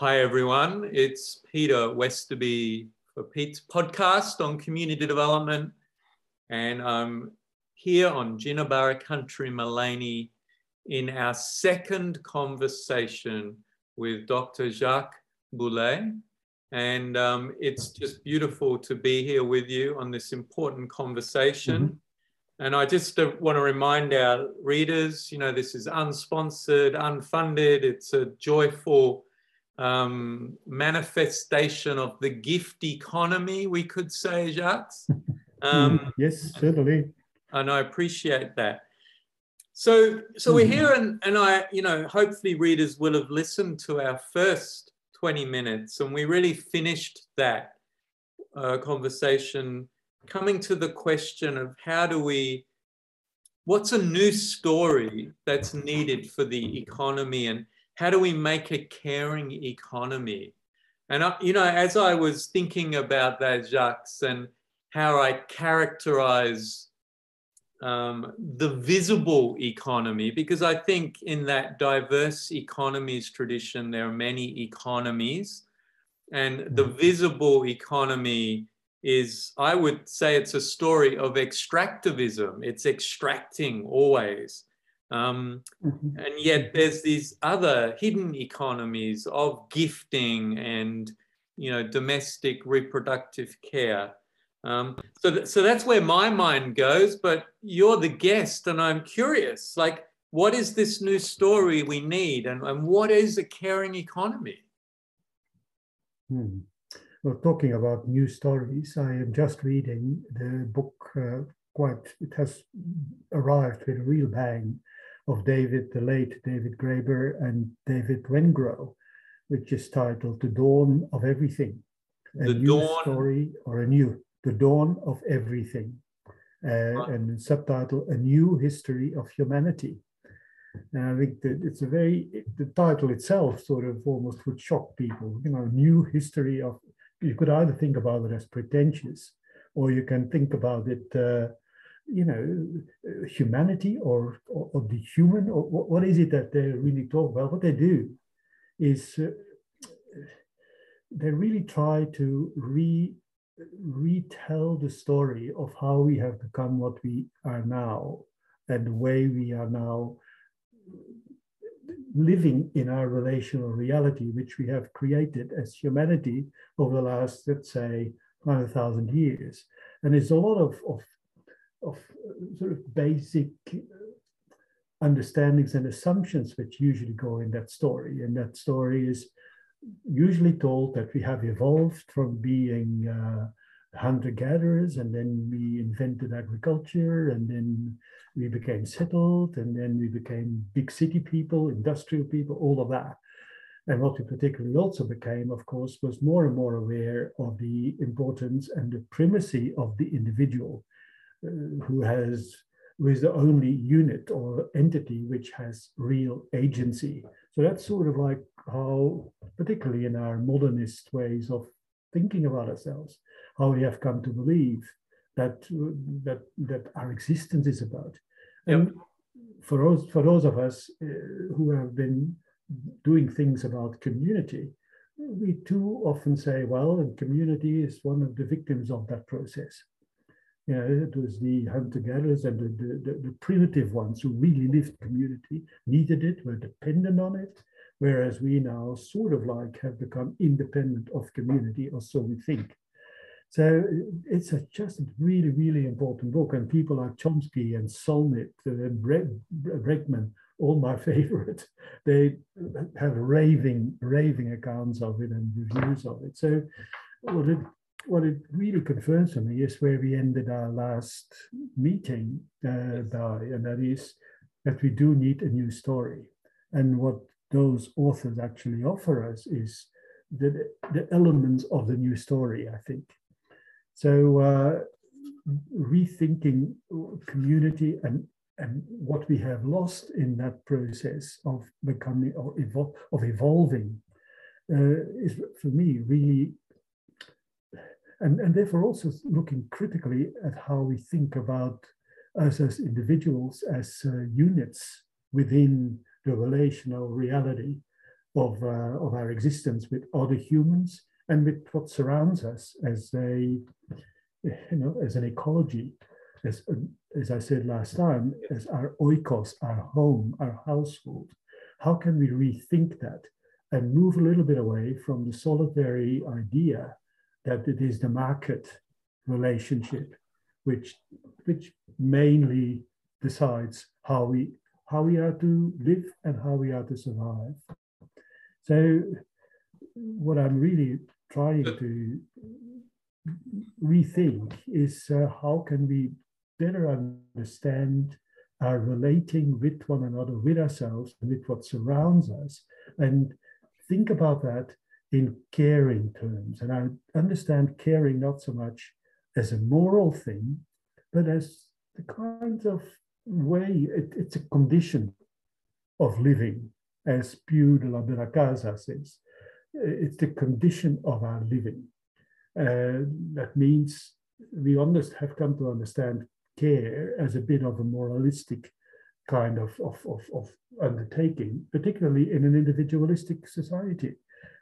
Hi, everyone. It's Peter Westoby for Pete's podcast on community development. And I'm here on Jinibara Country, Maleny, in our second conversation with Dr. Jacques Boulet. And um, it's just beautiful to be here with you on this important conversation. Mm-hmm. And I just uh, want to remind our readers, you know, this is unsponsored, unfunded. It's a joyful um, manifestation of the gift economy, we could say, Jacques. Um, yes, certainly. And I appreciate that. So, so we're here, and, and I, you know, hopefully readers will have listened to our first 20 minutes, and we really finished that uh, conversation coming to the question of how do we, what's a new story that's needed for the economy, and how do we make a caring economy? And, I, you know, as I was thinking about that, Jacques, and how I characterize um, the visible economy, because I think in that diverse economies tradition, there are many economies. And the mm. visible economy is, I would say, it's a story of extractivism. It's extracting always. Um, mm-hmm. And yet there's these other hidden economies of gifting and, you know, domestic reproductive care. Um, so, th- so that's where my mind goes. But you're the guest, and I'm curious. Like, what is this new story we need, and, and what is a caring economy? Hmm. Well, talking about new stories, I am just reading the book. Uh, quite, it has arrived with a real bang of David, the late David Graeber and David Wengrow, which is titled "The Dawn of Everything." A the new dawn... story or a new the Dawn of Everything, uh, and subtitle A New History of Humanity. And I think that it's a very, the title itself sort of almost would shock people, you know, new history of, you could either think about it as pretentious, or you can think about it, uh, you know, humanity or, or, or, the human, or what, what is it that they really talk about? What they do is uh, they really try to re retell the story of how we have become what we are now and the way we are now living in our relational reality, which we have created as humanity over the last, let's say, 100,000 years. And there's a lot of, of, of sort of basic understandings and assumptions which usually go in that story. And that story is usually told that we have evolved from being uh, hunter gatherers, and then we invented agriculture, and then we became settled, and then we became big city people, industrial people, all of that. And what we particularly also became, of course, was more and more aware of the importance and the primacy of the individual, uh, who has who is the only unit or entity which has real agency. So that's sort of like how, particularly in our modernist ways of thinking about ourselves, how we have come to believe that that that our existence is about. Yep. And for those for those of us uh, who have been doing things about community, we too often say, well, and community is one of the victims of that process. You know, it was the hunter-gatherers and the, the, the, primitive ones who really lived community, needed it, were dependent on it, whereas we now sort of like have become independent of community, or so we think. So it's a just a really, really important book. And people like Chomsky and Solnit and Bregman, all my favorite, they have raving, raving accounts of it and reviews of it. So what it, what it really confirms for me is where we ended our last meeting uh, by, and that is that we do need a new story. And what those authors actually offer us is the, the elements of the new story, I think. So uh, rethinking community and and what we have lost in that process of becoming or evol of evolving uh, is for me really and, and therefore also looking critically at how we think about us as individuals as uh, units within the relational reality of, uh, of our existence with other humans and with what surrounds us as a, you know, as an ecology, as, as I said last time, as our oikos, our home, our household. How can we rethink that and move a little bit away from the solitary idea that it is the market relationship, which, which mainly decides how we, how we are to live and how we are to survive. So what I'm really trying to rethink is uh, how can we better understand our relating with one another, with ourselves, and with what surrounds us, and think about that in caring terms. And I understand caring not so much as a moral thing, but as the kind of way, it, it's a condition of living, as Pio de la Casa says. It's the condition of our living. Uh, that means we have come to understand care as a bit of a moralistic kind of, of, of, of undertaking, particularly in an individualistic society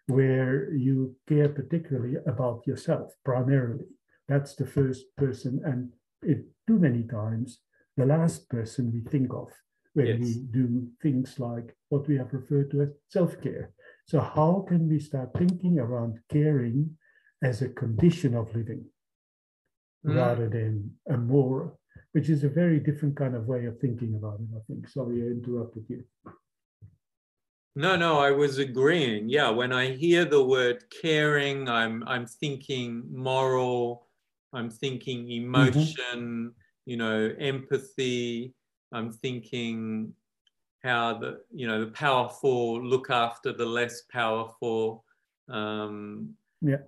where you care particularly about yourself primarily. That's the first person, and it, too many times, the last person we think of when yes. we do things like what we have referred to as self care. So, how can we start thinking around caring as a condition of living mm. rather than a more which is a very different kind of way of thinking about it, I think. Sorry, I interrupted you. No, no, I was agreeing. Yeah, when I hear the word caring, I'm I'm thinking moral, I'm thinking mm-hmm. emotion, mm-hmm. you know, empathy. I'm thinking how the you know the powerful look after the less powerful. Um, yeah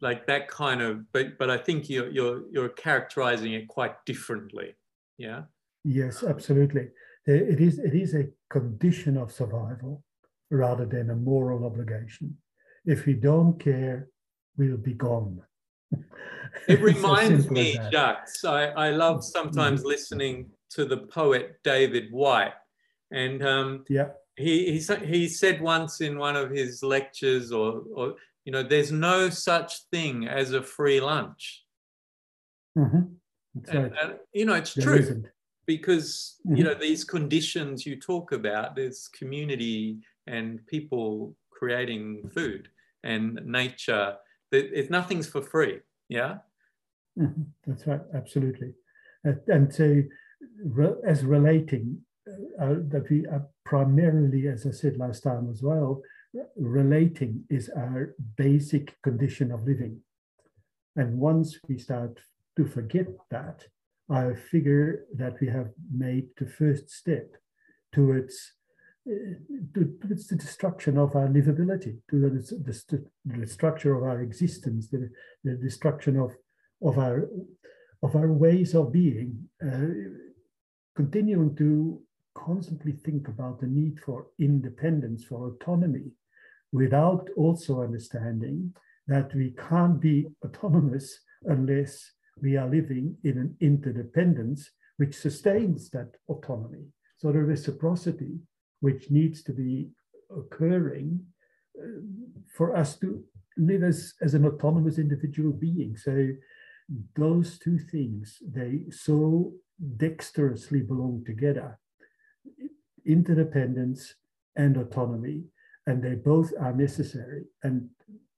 like that kind of but but i think you're you're you're characterizing it quite differently yeah yes absolutely it is it is a condition of survival rather than a moral obligation if we don't care we'll be gone it reminds me jacques I, I love mm-hmm. sometimes listening to the poet david Whyte. and um, yeah he, he, he said once in one of his lectures or, or you know, there's no such thing as a free lunch. Mm-hmm. And, right. and, you know, it's there true isn't. because, mm-hmm. you know, these conditions you talk about, there's community and people creating food and nature. It, nothing's for free. Yeah. Mm-hmm. That's right. Absolutely. And so, as relating, uh, that we are primarily, as I said last time as well, relating is our basic condition of living. And once we start to forget that, I figure that we have made the first step towards, uh, towards the destruction of our livability, to the, the, the structure of our existence, the, the destruction of, of, our, of our ways of being, uh, continuing to constantly think about the need for independence, for autonomy, without also understanding that we can't be autonomous unless we are living in an interdependence which sustains that autonomy. So the reciprocity which needs to be occurring uh, for us to live as, as an autonomous individual being. So those two things, they so dexterously belong together, interdependence and autonomy, and they both are necessary and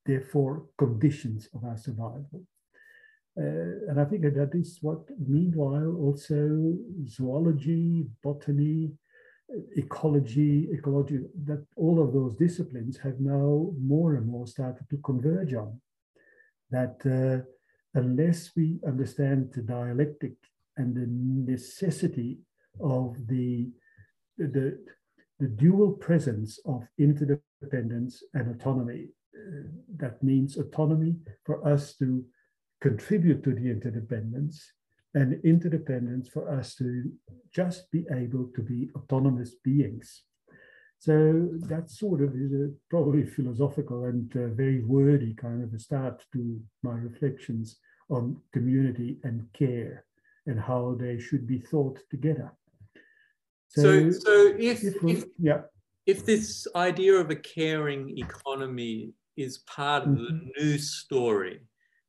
therefore conditions of our survival. Uh, and I think that is what, meanwhile, also zoology, botany, ecology, ecology, that all of those disciplines have now more and more started to converge on. That uh, unless we understand the dialectic and the necessity of the, the, the dual presence of interdependence and autonomy. Uh, that means autonomy for us to contribute to the interdependence and interdependence for us to just be able to be autonomous beings. So that sort of is a probably philosophical and uh, very wordy kind of a start to my reflections on community and care and how they should be thought together. So, so, so if, if, we, if yeah, if this idea of a caring economy is part of the Mhm. new story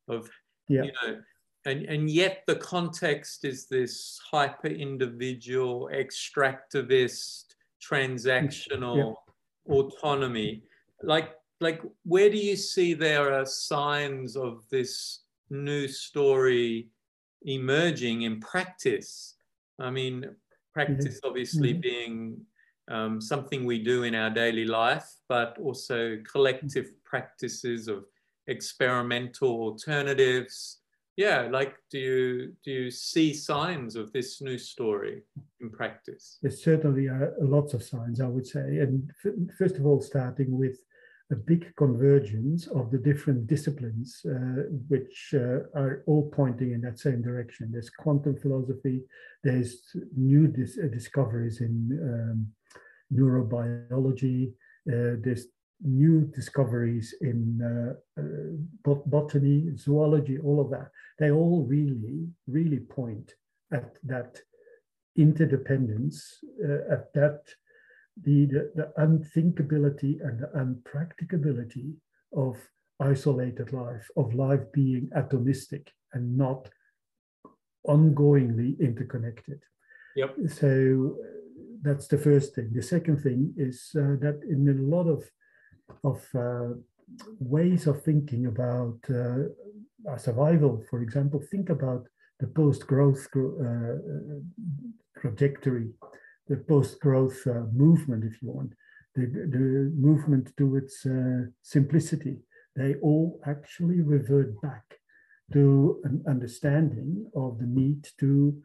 of Yeah. you know and and yet the context is this hyper individual extractivist transactional autonomy. Like like where do you see there are signs of this new story emerging in practice? I mean practice obviously Mhm. being um, something we do in our daily life but also collective practices of experimental alternatives yeah like do you do you see signs of this new story in practice There's certainly uh, lots of signs, I would say. And first of all, starting with a big convergence of the different disciplines, uh, which uh, are all pointing in that same direction. There's quantum philosophy, there's new dis- uh, discoveries in um, neurobiology, uh, there's new discoveries in uh, uh, bot- botany, zoology, all of that. They all really, really point at that interdependence, uh, at that the, the, the unthinkability and the unpracticability of isolated life, of life being atomistic and not ongoingly interconnected. Yep. So uh, that's the first thing. The second thing is uh, that in a lot of of uh, ways of thinking about uh, survival, for example, think about the post-growth uh, trajectory, the post-growth uh, movement, if you want, the, the movement towards uh, simplicity. They all actually revert back to an understanding of the need to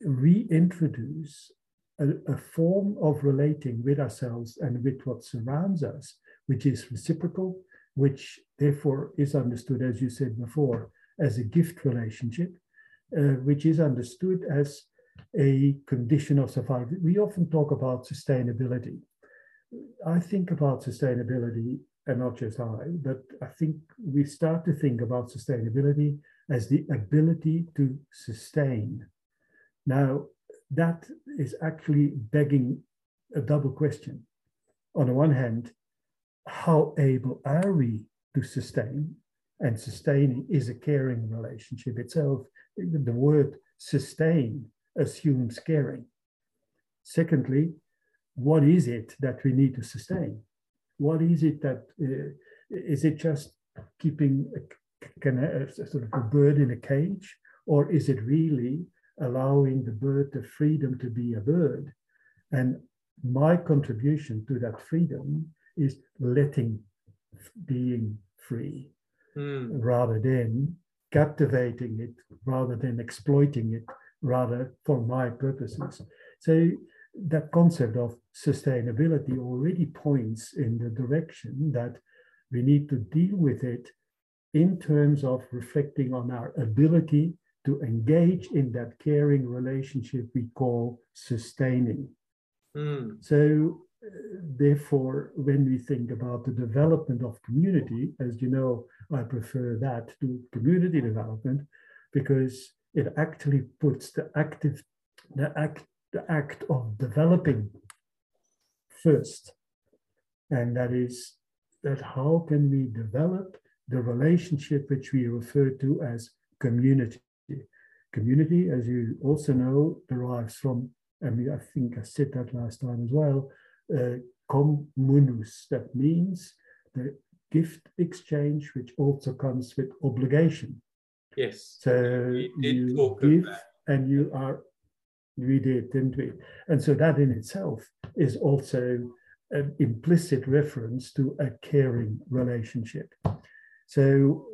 reintroduce a, a, form of relating with ourselves and with what surrounds us, which is reciprocal, which therefore is understood, as you said before, as a gift relationship, uh, which is understood as a condition of survival. We often talk about sustainability. I think about sustainability, and not just I, but I think we start to think about sustainability as the ability to sustain. Now, that is actually begging a double question. On the one hand, how able are we to sustain? And sustaining is a caring relationship itself. The word sustain assumes caring. Secondly, what is it that we need to sustain? What is it that uh, is it just keeping a, a, a sort of a bird in a cage, or is it really allowing the bird the freedom to be a bird? And my contribution to that freedom is letting being free mm. rather than captivating it, rather than exploiting it, rather for my purposes. So that concept of sustainability already points in the direction that we need to deal with it in terms of reflecting on our ability to engage in that caring relationship we call sustaining. Mm. So, therefore, when we think about the development of community, as you know, I prefer that to community development because it actually puts the active, the act, the act of developing first. And that is that how can we develop the relationship which we refer to as community. Community, as you also know, derives from, and I think I said that last time as well, Eh, communus. That means the gift exchange, which also comes with obligation. Yes. So you give and you are, we did, didn't we? And so that in itself is also an implicit reference to a caring relationship. So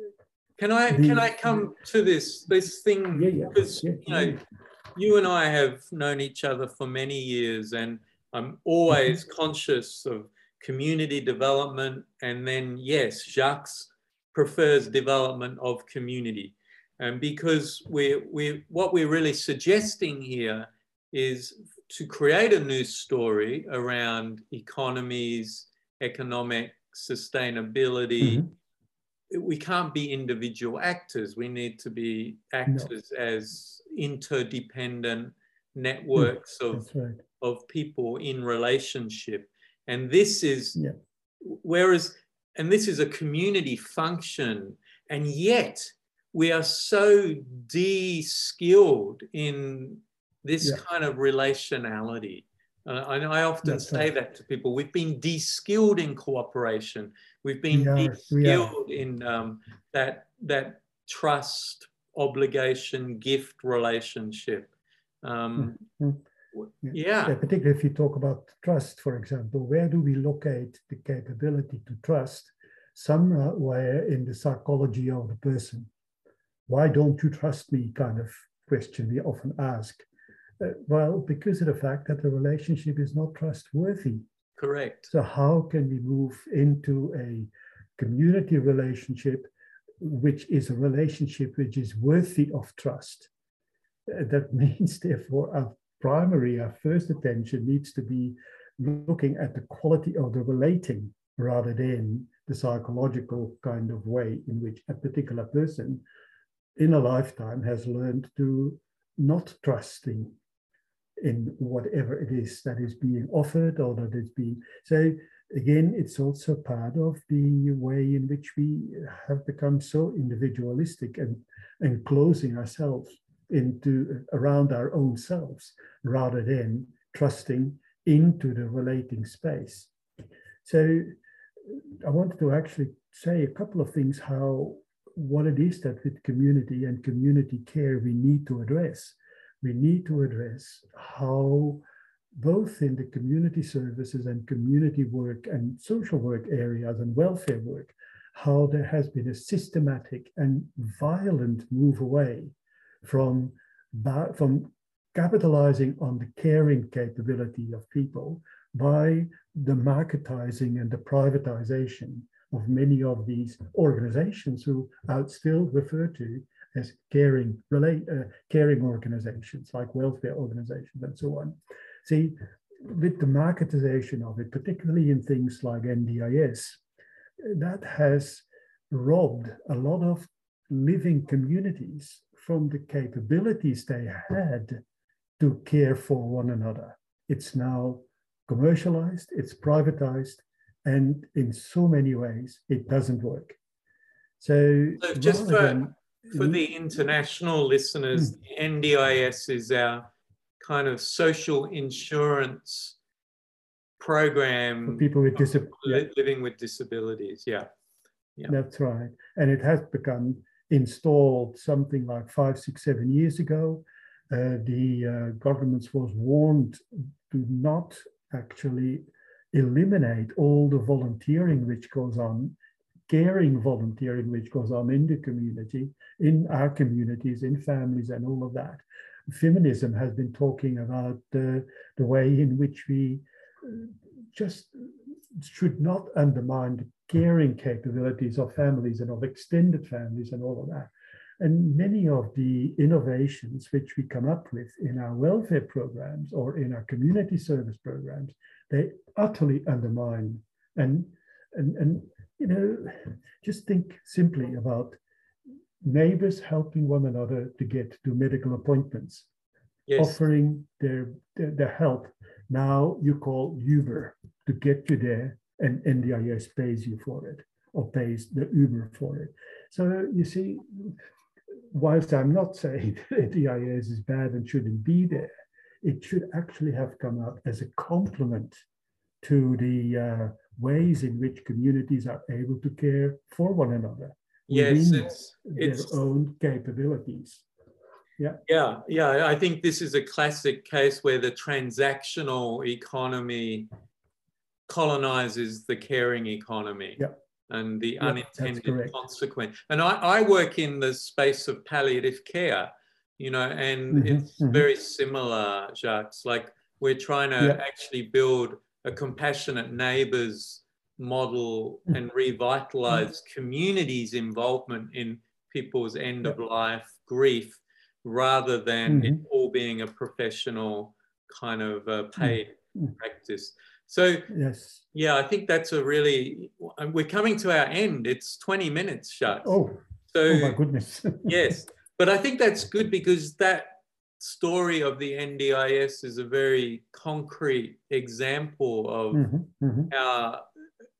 can I the, can I come to this this thing yeah, yeah, because yeah, you know you and I have known each other for many years and I'm always Mm-hmm. conscious of community development and then yes Jacques prefers development of community and because we we what we're really suggesting here is to create a new story around economies economic sustainability mm-hmm. we can't be individual actors we need to be actors no. as interdependent networks of right. of people in relationship And this is, Yeah. whereas, and this is a community function, and yet we are so de-skilled in this Yeah. kind of relationality. Uh, I, I often That's say right. that to people. We've been de-skilled in cooperation. We've been We are, we are. de-skilled in um, that that trust, obligation, gift relationship. Um, Mhm. Yeah. yeah, Yeah, particularly if you talk about trust, for example, where do we locate the capability to trust? Somewhere in the psychology of the person. Why don't you trust me? Kind of question we often ask. Uh, well, because of the fact that the relationship is not trustworthy. correct. So, how can we move into a community relationship, which is a relationship which is worthy of trust? That means, therefore, our primary, our first attention needs to be looking at the quality of the relating rather than the psychological kind of way in which a particular person in a lifetime has learned to not trusting in whatever it is that is being offered or that is being so again it's also part of the way in which we have become so individualistic and and closing ourselves into around our own selves rather than trusting into the relating space. So i wanted to actually say a couple of things how what it is that with community and community care we need to address. We need to address how both in the community services and community work and social work areas and welfare work, how there has been a systematic and violent move away from, from capitalizing on the caring capability of people by the marketizing and the privatization of many of these organizations who are still referred to as caring relate uh, caring organizations like welfare organizations and so on. See, with the marketization of it, particularly in things like NDIS, that has robbed a lot of living communities from the capabilities they had to care for one another. It's now commercialized, it's privatized, and in so many ways, it doesn't work. So, So just for- than- For the international listeners, Hmm. the NDIS is our kind of social insurance program for people with disabilities. living with disabilities. Yeah. Yeah. That's right. And it has become installed something like five, six, seven years ago. Uh, the uh, government was warned to not actually eliminate all the volunteering which goes on, caring volunteering which goes on in the community, in our communities, in families, and all of that. Feminism has been talking about uh, the way in which we uh, just should not undermine caring capabilities of families and of extended families and all of that. And many of the innovations which we come up with in our welfare programs or in our community service programs, they utterly undermine and and and you know just think simply about neighbors helping one another to get to medical appointments Yes. offering their, their, their help. Now you call Uber to get you there, and NDIS pays you for it or pays the Uber for it. So you see, whilst I'm not saying that NDIS is bad and shouldn't be there, it should actually have come up as a complement to the uh, ways in which communities are able to care for one another Yes. It's, their it's, own capabilities. Yeah. yeah. Yeah. I think this is a classic case where the transactional economy colonizes the caring economy. Yeah. And the that's unintended consequence. And I, I work in the space of palliative care, you know, and Mhm, it's mhm. very similar, Jacques. Like we're trying to Yeah. actually build a compassionate neighbors model Mm. and revitalize communities' involvement in people's end of life grief rather than it Mhm. all being a professional kind of uh, paid Mm. practice. So Yes. yeah, I think that's a really. We're coming to our end. It's 20 minutes, Jacques. Oh, so oh my goodness. yes, but I think that's good because that story of the NDIS is a very concrete example of Mhm, mhm. how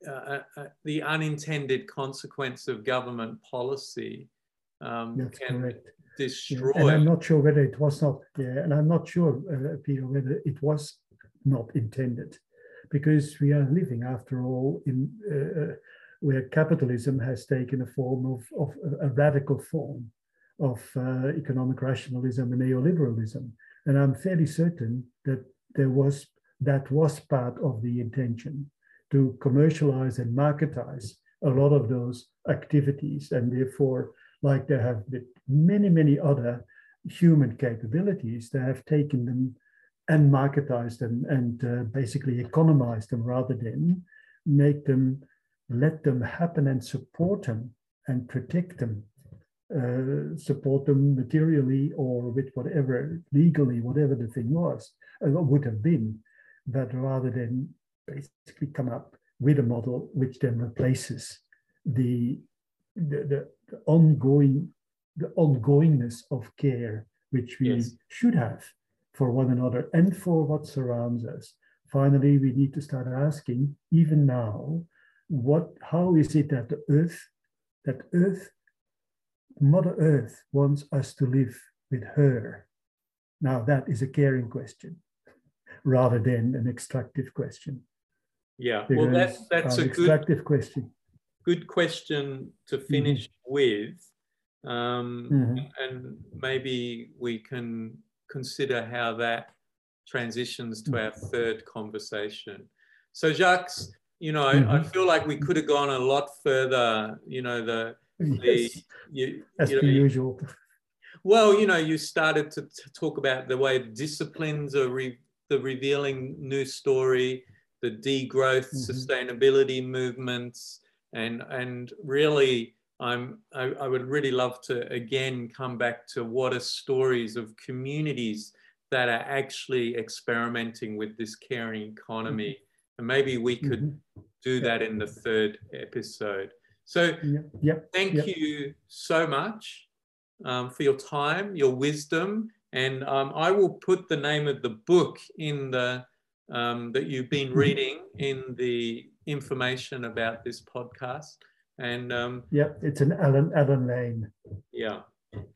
uh, uh, the unintended consequence of government policy um, That's can correct. Yeah, destroy. and I'm not sure whether it was not, yeah, and I'm not sure, uh, Peter, whether it was not intended, because we are living, after all, in uh, uh, where capitalism has taken a form of, of a, radical form of uh, economic rationalism and neoliberalism, and I'm fairly certain that there was that was part of the intention to commercialize and marketize a lot of those activities, and therefore like there have been many, many other human capabilities, that have taken them and marketize them and uh, basically economize them rather than make them, let them happen and support them and protect them, uh, support them materially or with whatever, legally, whatever the thing was, uh, would have been, but rather than basically come up with a model which then replaces the the, the, the ongoing the ongoingness of care which we Yes. should have for one another and for what surrounds us finally we need to start asking even now what how is it that the earth that earth mother earth wants us to live with her now that is a caring question rather than an extractive question yeah, well, that, that's an a good question good question to finish with. Um, Mhm. And maybe we can consider how that transitions to our third conversation. So, Jacques, you know, I, I feel like we could have gone a lot further. You know, the, the yes you, as you know, usual well, you know, you started to, to talk about the way disciplines are re, the revealing new story, the degrowth, Mhm. sustainability movements, and and really, I'm I, I would really love to again come back to what are stories of communities that are actually experimenting with this caring economy, and maybe we could Mhm. do that in the third episode. So thank Yep. you so much um, for your time, your wisdom, and um, I will put the name of the book in the um, that you've been Mhm. reading in the information about this podcast. And um, yeah it's an alan Allen Lane yeah,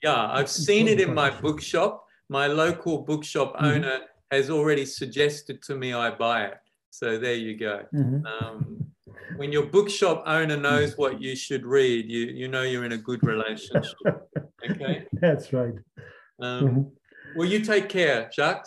yeah, I've seen it in my bookshop. My local bookshop Mhm. owner has already suggested to me I buy it. So there you go. Mhm. Um, when your bookshop owner knows what you should read, you you know you're in a good relationship. Okay. that's right Um, Mhm. well, you take care, Jacques.